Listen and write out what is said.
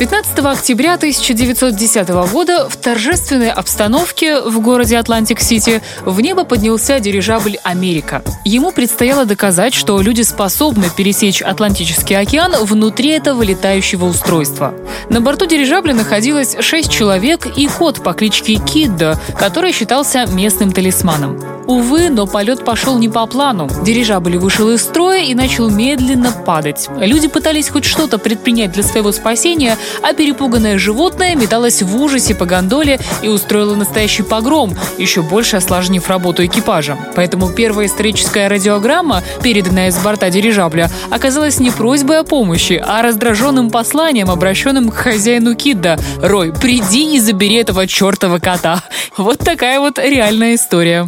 15 октября 1910 года в торжественной обстановке в городе Атлантик-Сити в небо поднялся дирижабль «Америка». Ему предстояло доказать, что люди способны пересечь Атлантический океан внутри этого летающего устройства. На борту дирижабля находилось шесть человек и кот по кличке Киддо, который считался местным талисманом. Увы, но полет пошел не по плану. Дирижабль вышел из строя и начал медленно падать. Люди пытались хоть что-то предпринять для своего спасения, а перепуганное животное металось в ужасе по гондоле и устроило настоящий погром, еще больше осложнив работу экипажа. Поэтому первая историческая радиограмма, переданная с борта дирижабля, оказалась не просьбой о помощи, а раздраженным посланием, обращенным к хозяину Кидда. «Рой, приди и забери этого чертова кота». Вот такая вот реальная история.